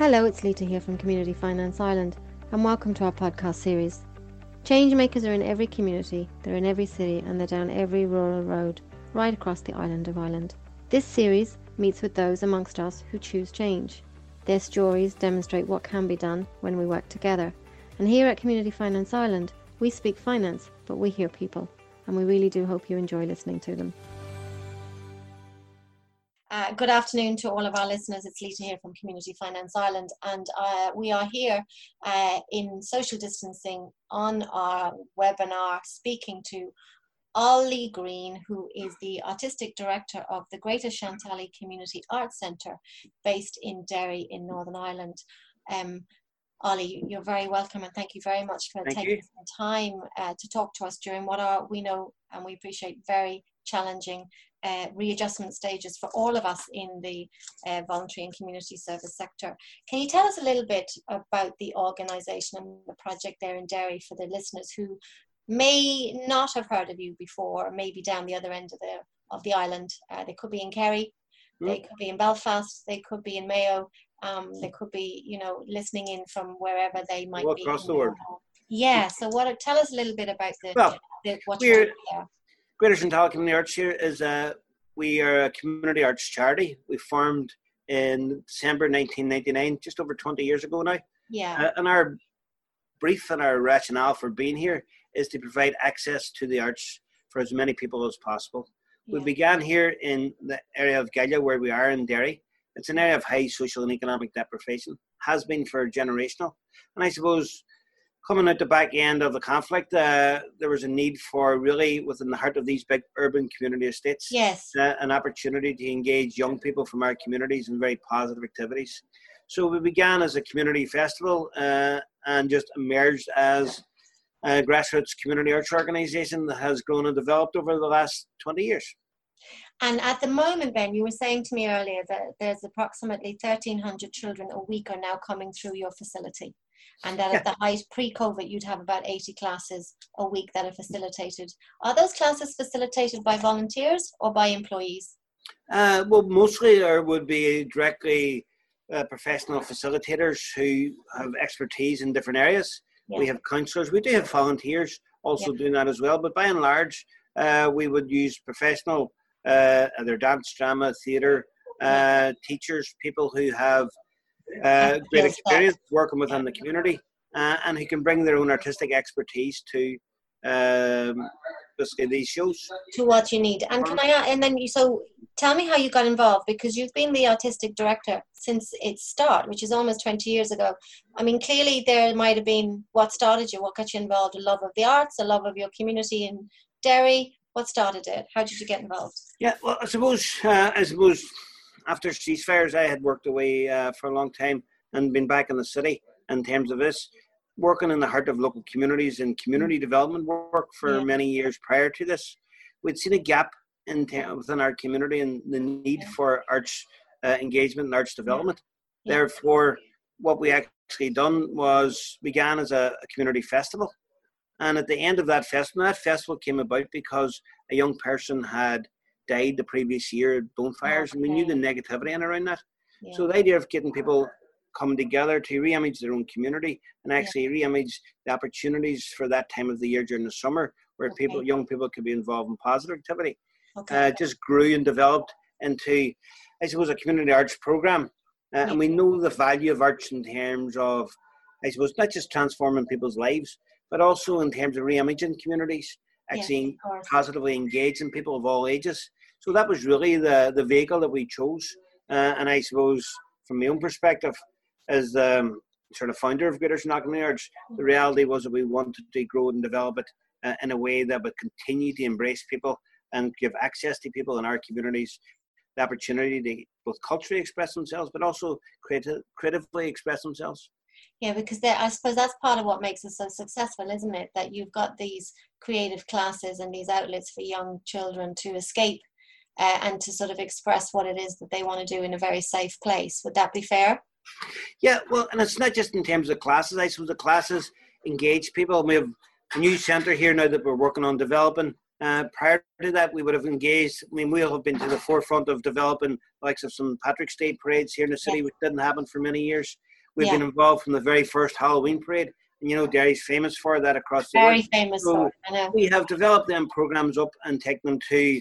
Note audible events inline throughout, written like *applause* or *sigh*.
Hello, it's Lita here from Community Finance Ireland, and welcome to our podcast series. Changemakers are in every community, they're in every city, and they're down every rural road, right across the island of Ireland. This series meets with those amongst us who choose change. Their stories demonstrate what can be done when we work together. And here at Community Finance Ireland, we speak finance, but we hear people, and we really do hope you enjoy listening to them. Uh, good afternoon to all of our listeners. It's Lita here from Community Finance Ireland, and uh, we are here uh, in social distancing on our webinar speaking to Ollie Green, who is the Artistic Director of the Greater Shantallow Community Arts Centre based in Derry in Northern Ireland. Um, Ollie, you're very welcome and thank you very much for thank taking you. some time uh, to talk to us during what are, we know and we appreciate, very challenging uh, readjustment stages for all of us in the uh, voluntary and community service sector. Can you tell us a little bit about the organisation and the project there in Derry for the listeners who may not have heard of you before, or maybe down the other end of the of the island? Uh, they could be in Kerry, mm. they could be in Belfast, they could be in Mayo, um, they could be, you know, listening in from wherever they might well, be. across the world. Yeah. So, what? Tell us a little bit about the, well, the what you're there. Greater Shantallow Community Arts here is a we are a community arts charity. We formed in December 1999, just over 20 years ago now. Yeah. Uh, and our brief and our rationale for being here is to provide access to the arts for as many people as possible. Yeah. We began here in the area of Galliagh, where we are in Derry. It's an area of high social and economic deprivation, has been for generational. And I suppose coming at the back end of the conflict, uh, there was a need for really within the heart of these big urban community estates, yes, uh, an opportunity to engage young people from our communities in very positive activities. So we began as a community festival uh, and just emerged as a grassroots community arts organisation that has grown and developed over the last 20 years. And at the moment, Ben, you were saying to me earlier that there's approximately 1,300 children a week are now coming through your facility and that yeah. at the height pre-COVID, you'd have about 80 classes a week that are facilitated. Are those classes facilitated by volunteers or by employees? Uh, well, mostly there would be directly uh, professional facilitators who have expertise in different areas. Yeah. We have counsellors. We do have volunteers also yeah. doing that as well. But by and large, uh, we would use professional, uh, either dance, drama, theatre, uh, teachers, people who have uh, *laughs* great experience working within the community, uh, and who can bring their own artistic expertise to um, basically these shows. To what you need, and can I? And then you so tell me how you got involved because you've been the artistic director since its start, which is almost twenty years ago. I mean, clearly there might have been what started you, what got you involved, a love of the arts, a love of your community in Derry. What started it? How did you get involved? Yeah, well, I suppose uh, I suppose after ceasefires, I had worked away uh, for a long time and been back in the city in terms of this, working in the heart of local communities and community development work for yeah. many years prior to this. We'd seen a gap in within our community and the need yeah. for arts uh, engagement and arts development. Yeah. Therefore, what we actually done was began as a, a community festival. And at the end of that festival, that festival came about because a young person had died the previous year at bonfires, okay. and we knew the negativity in around that. Yeah. So the idea of getting people come together to re-image their own community and actually yeah. re-image the opportunities for that time of the year during the summer, where okay. people, young people, could be involved in positive activity, okay. uh, just grew and developed into, I suppose, a community arts program. Uh, and we know the value of arts in terms of, I suppose, not just transforming people's lives, but also in terms of re-imaging communities, actually yes, positively engaging people of all ages. So that was really the, the vehicle that we chose. Uh, and I suppose, from my own perspective, as um, sort of founder of Greater Shantallow Arts, the reality was that we wanted to grow and develop it uh, in a way that would continue to embrace people and give access to people in our communities the opportunity to both culturally express themselves, but also creative, creatively express themselves. Yeah, because I suppose that's part of what makes us so successful, isn't it? That you've got these creative classes and these outlets for young children to escape uh, and to sort of express what it is that they want to do in a very safe place. Would that be fair? Yeah, well, and it's not just in terms of classes. I suppose the classes engage people. We have a new centre here now that we're working on developing. Uh, prior to that, we would have engaged. I mean, we'll have been to the forefront of developing likes of some Patrick's Day parades here in the city, yeah. which didn't happen for many years. We've Yeah. been involved from the very first Halloween parade. And you know, Derry's famous for that across the Very world. famous So- for it, I know. We have developed them programs up and taken them to.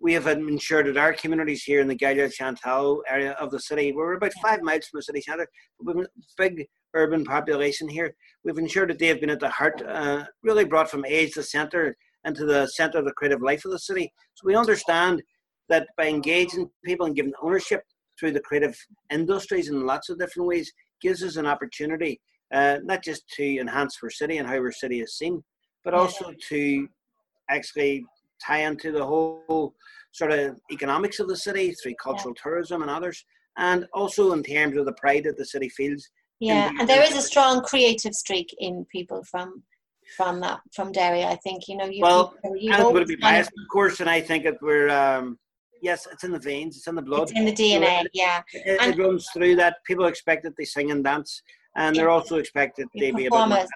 We have ensured that our communities here in the Galliagh Shantallow area of the city, where we're about five miles from the city centre, we've a big urban population here. We've ensured that they have been at the heart, uh, really brought from age to centre into the centre of the creative life of the city. So we understand that by engaging people and giving ownership through the creative industries in lots of different ways gives us an opportunity uh, not just to enhance our city and how our city is seen, but also to actually tie into the whole sort of economics of the city through cultural tourism and others, and also in terms of the pride that the city feels. Yeah, and there is a strong creative streak in people from from that from Derry. I think you know you. Well, you, And would it be biased, of course, and I think that we're um, yes, it's in the veins, it's in the blood. It's in the DNA. Yeah, It, And- it runs through that. People expect that they sing and dance, and they're also expected they be able to.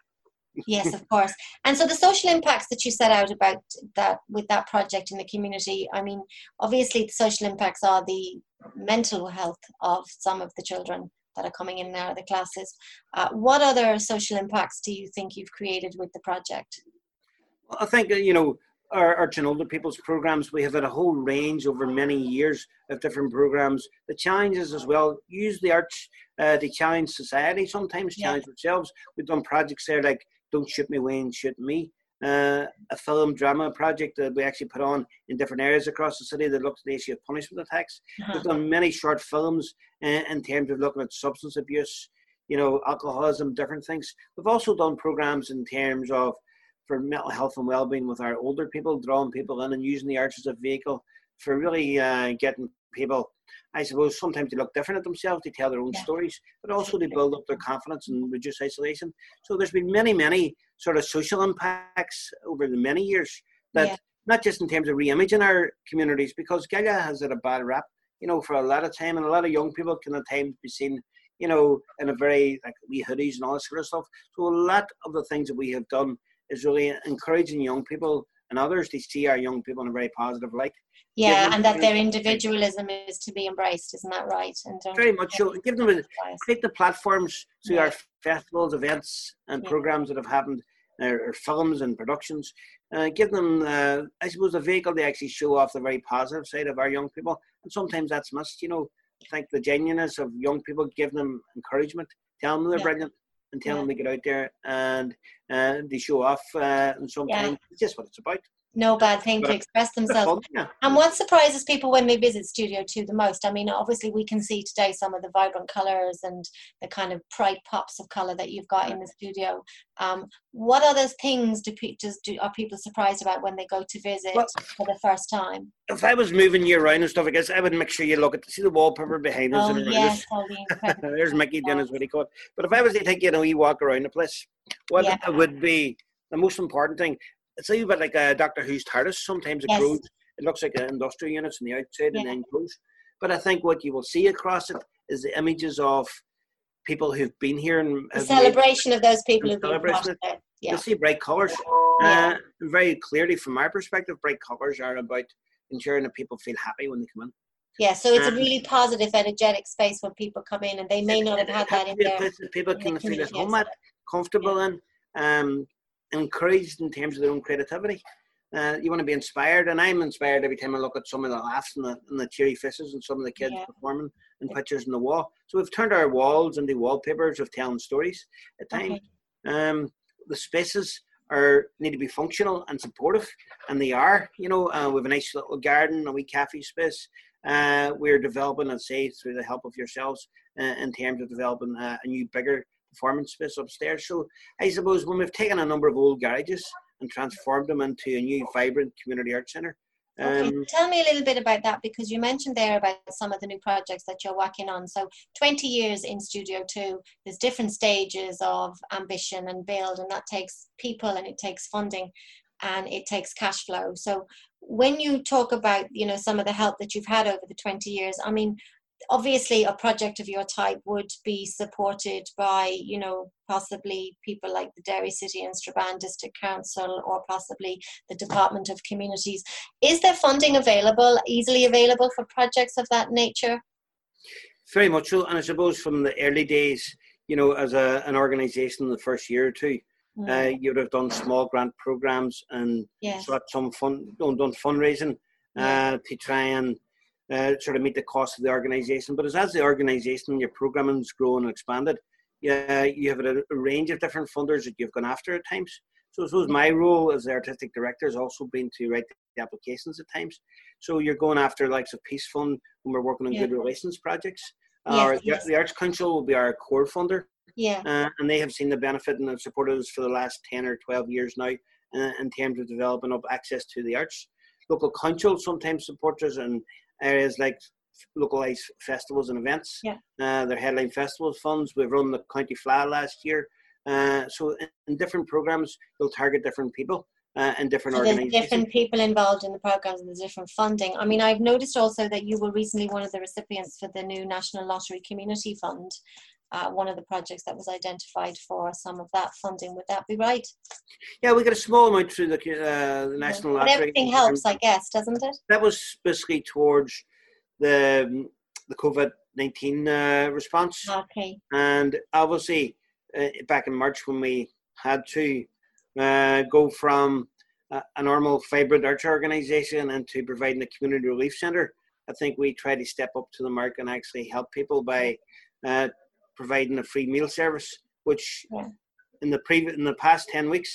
Yes, of course. And so the social impacts that you set out about that with that project in the community. I mean, obviously the social impacts are the mental health of some of the children that are coming in and out of the classes. Uh, what other social impacts do you think you've created with the project? I think uh, you know our arts and older people's programs. We have had a whole range over many years of different programs. The challenges as well. Use the arts uh, to challenge society. Sometimes Yeah. challenge ourselves. We've done projects there like "Don't Shoot Me, Wayne, Shoot Me." Uh, a film drama project that we actually put on in different areas across the city that looks at the issue of punishment attacks. Uh-huh. We've done many short films uh, in terms of looking at substance abuse, you know, alcoholism, different things. We've also done programs in terms of for mental health and well-being with our older people, drawing people in and using the arts as a vehicle for really uh, getting people, I suppose, sometimes they look different at themselves, they tell their own Yeah. stories, but also they build up their confidence and reduce isolation. So there's been many, many sort of social impacts over the many years that Yeah. not just in terms of re-imaging our communities, because Galliagh has had a bad rap, you know, for a lot of time, and a lot of young people can at times be seen, you know, in a very like wee hoodies and all this sort of stuff. So a lot of the things that we have done is really encouraging young people and others they see our young people in a very positive light. Yeah, and that their individualism is to be embraced, isn't that right? And Very much so. Give them a, create the platforms through Yeah. our festivals, events, and Yeah. programs that have happened, or, films and productions. Uh, give them, uh, I suppose, a vehicle to actually show off the very positive side of our young people. And sometimes that's missed. You know, I think the genuineness of young people, give them encouragement, tell them they're Yeah. brilliant, and tell Yeah. them to get out there and uh, they show off. Uh, and sometimes it's just what it's about. No bad thing to express themselves. yeah. And what surprises people when they visit Studio 2 the most? I mean, obviously, we can see today some of the vibrant colours and the kind of bright pops of colour that you've got in the studio. Um, what other things do, pe- does, do are people surprised about when they go to visit Well- for the first time? If I was moving you around and stuff I guess I would make sure you look at see the wallpaper behind us Oh, and yes, all the. *laughs* There's Mickey doing his what he called. But if I was to take you know, you walk around the place, what Yeah. it would be the most important thing? It's a little bit like a Doctor Who's TARDIS. Sometimes it Yes. grows. It looks like an industrial units on the outside and then grows. But I think what you will see across it is the images of people who've been here and The celebration of those people who've been. Yeah. You'll see bright colours. Yeah. Uh, very clearly, from our perspective, bright colours are about ensuring that people feel happy when they come in. Yeah, so it's a Um, really positive, energetic space when people come in, and they may not have had that in Be a place that people can feel at home at, comfortable in, um, encouraged in terms of their own creativity. Uh, you want to be inspired, and I'm inspired every time I look at some of the laughs and the, and the cheery faces and some of the kids Yeah. performing and pictures on the wall. So we've turned our walls into wallpapers of telling stories at times. Okay. Um, the spaces are need to be functional and supportive, and they are. You know, uh, we have a nice little garden, a wee cafe space. Uh, we're developing, I'd say, through the help of yourselves, uh, in terms of developing uh, a new, bigger performance space upstairs. So I suppose when we've taken a number of old garages and transformed them into a new, vibrant community art centre. Okay, Um, tell me a little bit about that because you mentioned there about some of the new projects that you're working on. So, 20 years in Studio 2, there's different stages of ambition and build, and that takes people and it takes funding and it takes cash flow. So, when you talk about you know some of the help that you've had over the 20 years, I mean, obviously a project of your type would be supported by you know possibly people like the Derry City and Strabane District Council or possibly the Department of Communities. Is there funding available, easily available for projects of that nature? Very much so, and I suppose from the early days, you know, as a, an organization in the first year or two, Mm. uh, you would have done small grant programs and yes. some fun, done, done fundraising Yeah. uh, to try and uh, sort of meet the cost of the organisation. But as, as the organisation, and your programming's grown and expanded, yeah, you have a, a range of different funders that you've gone after at times. So I suppose my role as the artistic director has also been to write the applications at times. So you're going after likes of Peace Fund when we're working on Yeah. good relations projects. Or the- yes. the Arts Council will be our core funder Yeah. uh, and they have seen the benefit and have supported us for the last 10 or 12 years now uh, in terms of developing up access to the arts. Local councils sometimes support us in areas like localized festivals and events. Yeah. Uh, their headline festivals funds. We've run the County Fly last year. Uh, so in, in different programs, they'll target different people uh, and different So there's organizations. different people involved in the programs and there's different funding. I mean, I've noticed also that you were recently one of the recipients for the new National Lottery Community Fund, uh, one of the projects that was identified for some of that funding. Would that be right? Yeah, we got a small amount through the, uh, the National But Lottery. everything helps, I guess, doesn't it? that was basically towards the the COVID nineteen uh, response, Okay. and obviously uh, back in March when we had to uh, go from a, normal vibrant arts organisation and into providing a community relief centre, I think we tried to step up to the mark and actually help people by uh, providing a free meal service, which Yeah. in the previous in the past ten weeks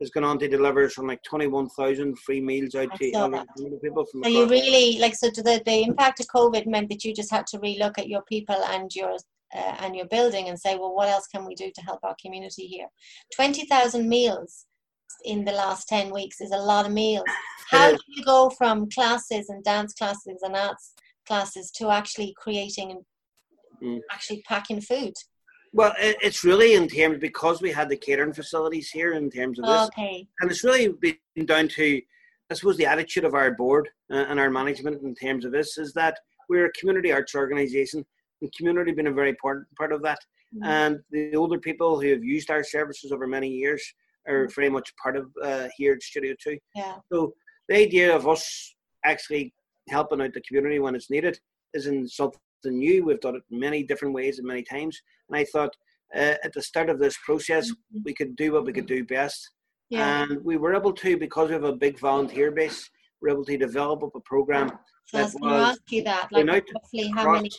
has gone on to deliver some like twenty one thousand free meals out I to people from So you really like so the the impact of COVID meant that you just had to relook at your people and your uh, and your building and say, well, what else can we do to help our community here? Twenty thousand meals in the last ten weeks is a lot of meals. How do you go from classes and dance classes and arts classes to actually creating and Mm. actually packing food? Well, it's really in terms because we had the catering facilities here in terms of this, Okay. and it's really been down to, I suppose, the attitude of our board uh, and our management in terms of this is that we're a community arts organisation, and community been a very important part of that. Mm. And the older people who have used our services over many years are very much part of uh, here at Studio Two. Yeah. So the idea of us actually helping out the community when it's needed isn't something new. We've done it many different ways and many times. And I thought uh, at the start of this process, Mhm. we could do what we could do best. Yeah. And we were able to, because we have a big volunteer base, we're able to develop up a program So I was going to ask you that, like roughly how many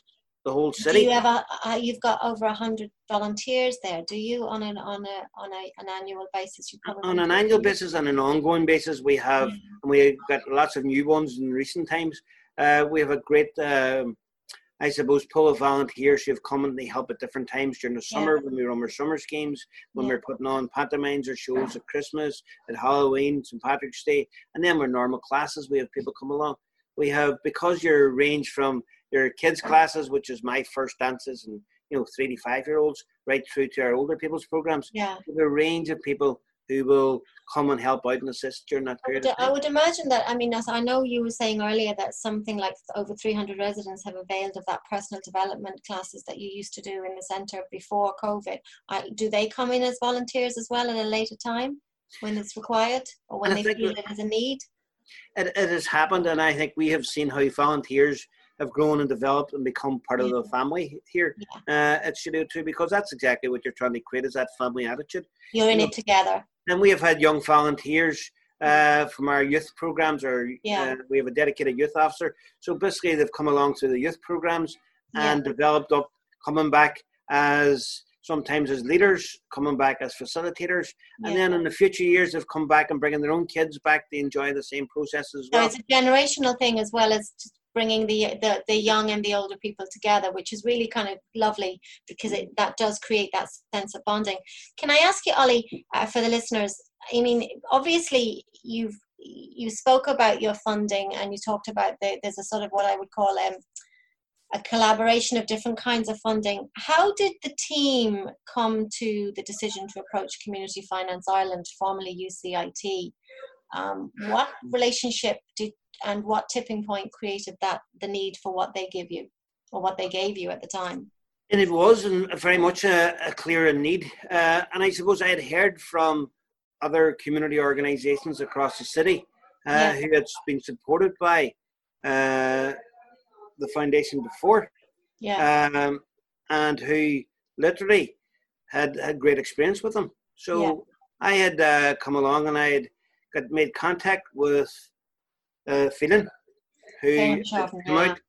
the whole Do city. you have a, uh, you've got over a hundred volunteers there, do you, on an, on a, on a, an annual basis? You on an do. annual basis and an ongoing basis, we have, Yeah. and we've got lots of new ones in recent times. Uh, we have a great, um, I suppose, of volunteers who have come and they help at different times during the Yeah. summer when we run our summer schemes, when Yeah. we're putting on pantomimes or shows at Christmas, at Halloween, St. Patrick's Day, and then we're normal classes. We have people come along. We have, because you're range from your kids' classes, which is my first dances and, you know, three to five year olds, right through to our older people's programs Yeah, we have a range of people who will come and help out and assist during that I period would, I would imagine that, I mean, as I know you were saying earlier that something like over three hundred residents have availed of that personal development classes that you used to do in the centre before COVID. I, do they come in as volunteers as well at a later time when it's required or when they feel it is a need? It, it has happened, and I think we have seen how volunteers have grown and developed and become part of the family here uh, at Studio 2 because that's exactly what you're trying to create is that family attitude. You're in No. it together. And we have had young volunteers uh, from our youth programs, or Yeah. uh, we have a dedicated youth officer. So basically, they've come along through the youth programs Yeah. and developed up, coming back as sometimes as leaders, coming back as facilitators, and then in the future years, they've come back and bringing their own kids back to enjoy the same process as So well. it's a generational thing as well as just bringing the, the the young and the older people together, which is really kind of lovely because it that does create that sense of bonding. Can I ask you, Ollie, uh, for the listeners? I mean, obviously you've you spoke about your funding and you talked about the, there's a sort of what I would call um, a collaboration of different kinds of funding. How did the team come to the decision to approach Community Finance Ireland, formerly UCIT? Um, what relationship did and what tipping point created that the need for what they give you or what they gave you at the time? And it was and very much a, a clear need. Uh, and I suppose I had heard from other community organisations across the city uh, Yeah. who had been supported by uh, the foundation before Yeah, um, and who literally had had great experience with them. So yeah. I had uh, come along and I had got made contact with uh, Phelan, who yeah. out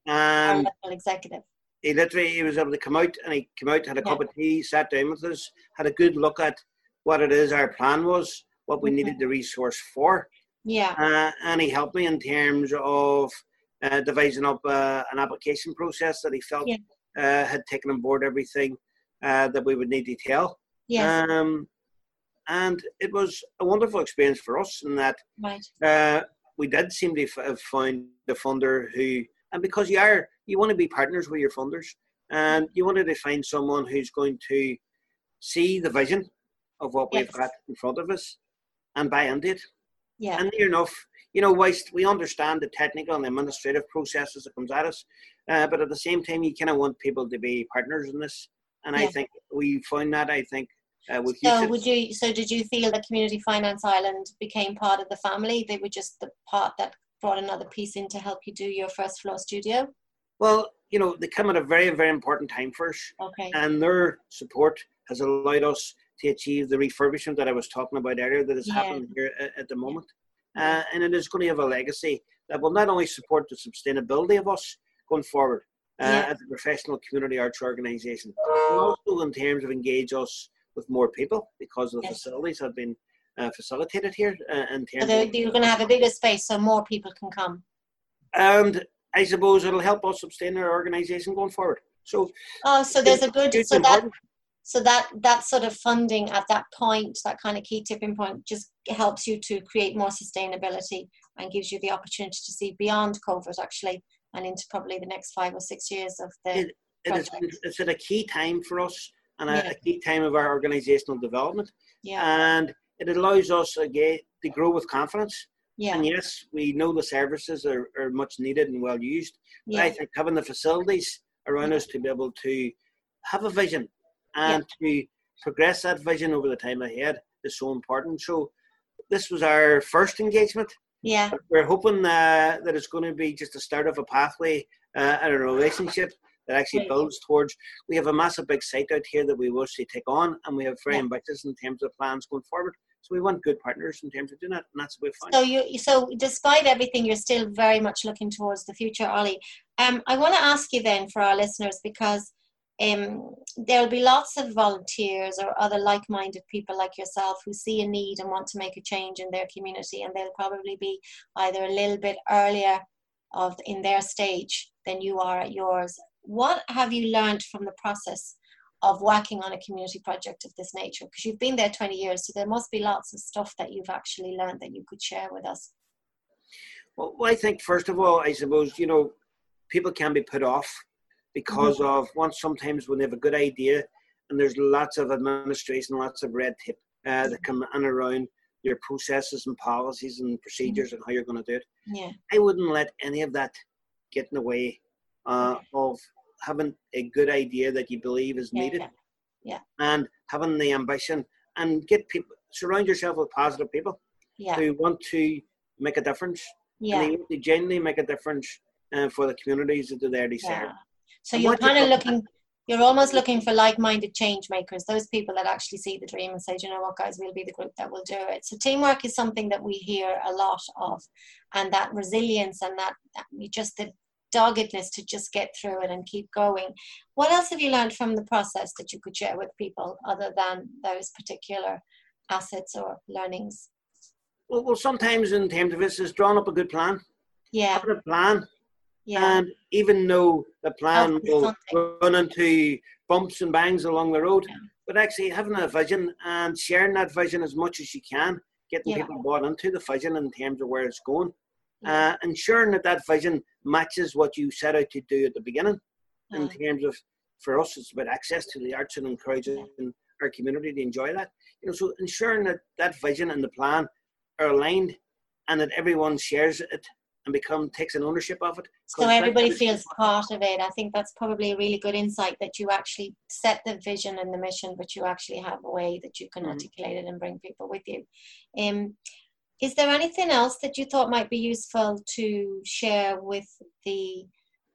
and executive. He literally he was able to come out and he came out, had a yeah. cup of tea, sat down with us, had a good look at what it is our plan was, what we mm-hmm. needed the resource for. Yeah. Uh, and he helped me in terms of uh, devising up uh, an application process that he felt yeah. Uh, had taken on board everything uh, that we would need to tell. Yes. Um, and it was a wonderful experience for us in that right. We did seem to have found the funder who, and because you are, you want to be partners with your funders, and you wanted to find someone who's going to see the vision of what yes. we've got in front of us and buy into it. Yeah. And near enough, you know, whilst we understand the technical and administrative processes that comes at us, uh, but at the same time, you kind of want people to be partners in this. And yeah. I think we find that. I think uh, with so would you? So did you feel that Community Finance Ireland became part of the family? They were just the part that brought another piece in to help you do your first floor studio. Well, you know, they come at a very, very important time for us. Okay. And their support has allowed us to achieve the refurbishment that I was talking about earlier that is yeah. happening here at, at the moment. Uh, and it is going to have a legacy that will not only support the sustainability of us going forward uh, yeah. as a professional community arts organisation, but also in terms of engage us with more people because the yes. facilities have been uh, facilitated here. Uh, in terms so you're going to have a bigger space so more people can come. And I suppose it'll help us sustain our organisation going forward. So, oh, so there's a good so that so that that sort of funding at that point that kind of key tipping point just helps you to create more sustainability and gives you the opportunity to see beyond covid actually and into probably the next five or six years of the it, it is, it's at a key time for us and a, yeah. a key time of our organizational development yeah. and it allows us again to grow with confidence yeah. And yes, we know the services are, are much needed and well used. Yeah. I think having the facilities around yeah. us to be able to have a vision and yeah. to progress that vision over the time ahead is so important. So this was our first engagement. Yeah. We're hoping uh, that it's going to be just the start of a pathway uh, and a relationship that actually builds towards. We have a massive big site out here that we wish to take on, and we have very yeah. ambitious in terms of plans going forward. So we want good partners in terms of doing that, and that's what we find. So you, so despite everything, you're still very much looking towards the future, Ollie. Um, I want to ask you then for our listeners because um, there'll be lots of volunteers or other like-minded people like yourself who see a need and want to make a change in their community and they'll probably be either a little bit earlier of in their stage than you are at yours what have you learned from the process of working on a community project of this nature because you've been there 20 years so there must be lots of stuff that you've actually learned that you could share with us well i think first of all i suppose you know people can be put off because mm-hmm. of once sometimes when they have a good idea and there's lots of administration, lots of red tape uh, that come in around your processes and policies and procedures mm-hmm. and how you're going to do it. Yeah. I wouldn't let any of that get in the way uh, of having a good idea that you believe is needed. Yeah. yeah. And having the ambition and get people surround yourself with positive people yeah. who want to make a difference. Yeah. And they, genuinely make a difference uh, for the communities that they're there to serve. So you're kind of looking, you're almost looking for like-minded change makers, those people that actually see the dream and say, you know what, guys, we'll be the group that will do it. So teamwork is something that we hear a lot of, and that resilience and that, that just the doggedness to just get through it and keep going. What else have you learned from the process that you could share with people other than those particular assets or learnings? Well, well sometimes in terms of this is drawing up a good plan. Yeah. Having a plan yeah. And even though the plan will run into bumps and bangs along the road, yeah. but actually having a vision and sharing that vision as much as you can, getting yeah. people bought into the vision in terms of where it's going, uh, ensuring that that vision matches what you set out to do at the beginning. In terms of, for us, it's about access to the arts and encouraging our community to enjoy that. You know, so ensuring that that vision and the plan are aligned and that everyone shares it and become takes an ownership of it. So everybody feels part of it. I think that's probably a really good insight that you actually set the vision and the mission, but you actually have a way that you can mm-hmm. articulate it and bring people with you. Um, is there anything else that you thought might be useful to share with the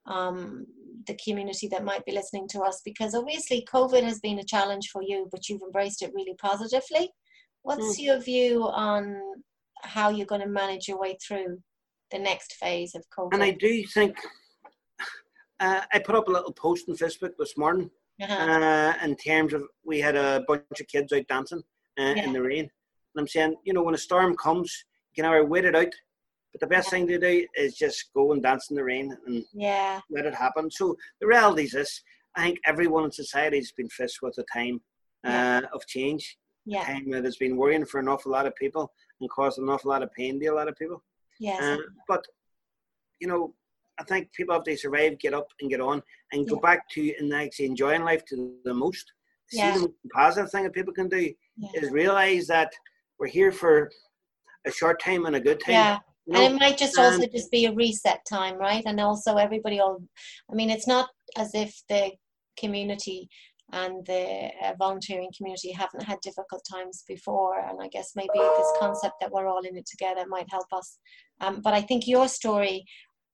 um, the community that might be listening to us because obviously COVID has been a challenge for you, but you've embraced it really positively. What's mm. your view on how you're going to manage your way through the next phase of COVID? And I do think *sighs* uh, I put up a little post on Facebook this morning uh-huh. uh, in terms of we had a bunch of kids out dancing uh, yeah. in the rain. And I'm saying, you know, when a storm comes, you can either wait it out but the best yeah. thing to do is just go and dance in the rain and yeah. let it happen. So the reality is this: I think everyone in society has been faced with a time yeah. uh, of change. Yeah. A time that has been worrying for an awful lot of people and caused an awful lot of pain to a lot of people. Yes. Uh, but you know, I think people have to survive, get up and get on, and go back to and actually enjoying life to the most. Yeah. See the positive thing that people can do is realize that we're here for a short time and a good time. Yeah and it might just also just be a reset time right and also everybody all i mean it's not as if the community and the uh, volunteering community haven't had difficult times before and i guess maybe this concept that we're all in it together might help us um, but i think your story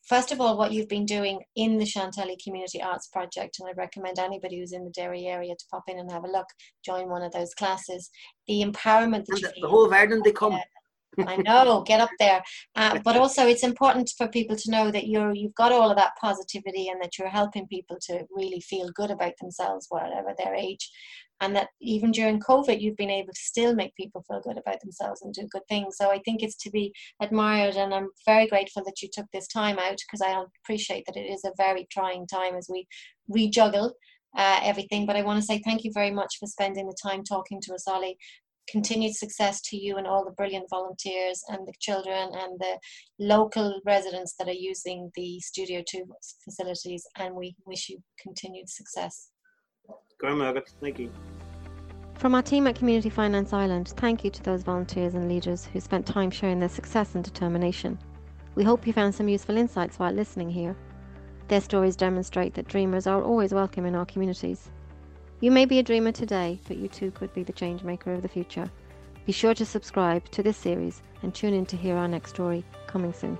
first of all what you've been doing in the Shantallow Community Arts Project, and I recommend anybody who's in the Derry area to pop in and have a look, join one of those classes. The empowerment that the, the whole of Ireland they come. I know, get up there. Uh, but also, it's important for people to know that you're you've got all of that positivity and that you're helping people to really feel good about themselves, whatever their age, and that even during COVID, you've been able to still make people feel good about themselves and do good things. So I think it's to be admired, and I'm very grateful that you took this time out because I appreciate that it is a very trying time as we rejuggle. Uh, everything. But I want to say thank you very much for spending the time talking to us, Ollie continued success to you and all the brilliant volunteers and the children and the local residents that are using the Studio 2 facilities. And we wish you continued success. Thank you. From our team at Community Finance Ireland, thank you to those volunteers and leaders who spent time sharing their success and determination. We hope you found some useful insights while listening here. Their stories demonstrate that dreamers are always welcome in our communities. You may be a dreamer today, but you too could be the change maker of the future. Be sure to subscribe to this series and tune in to hear our next story coming soon.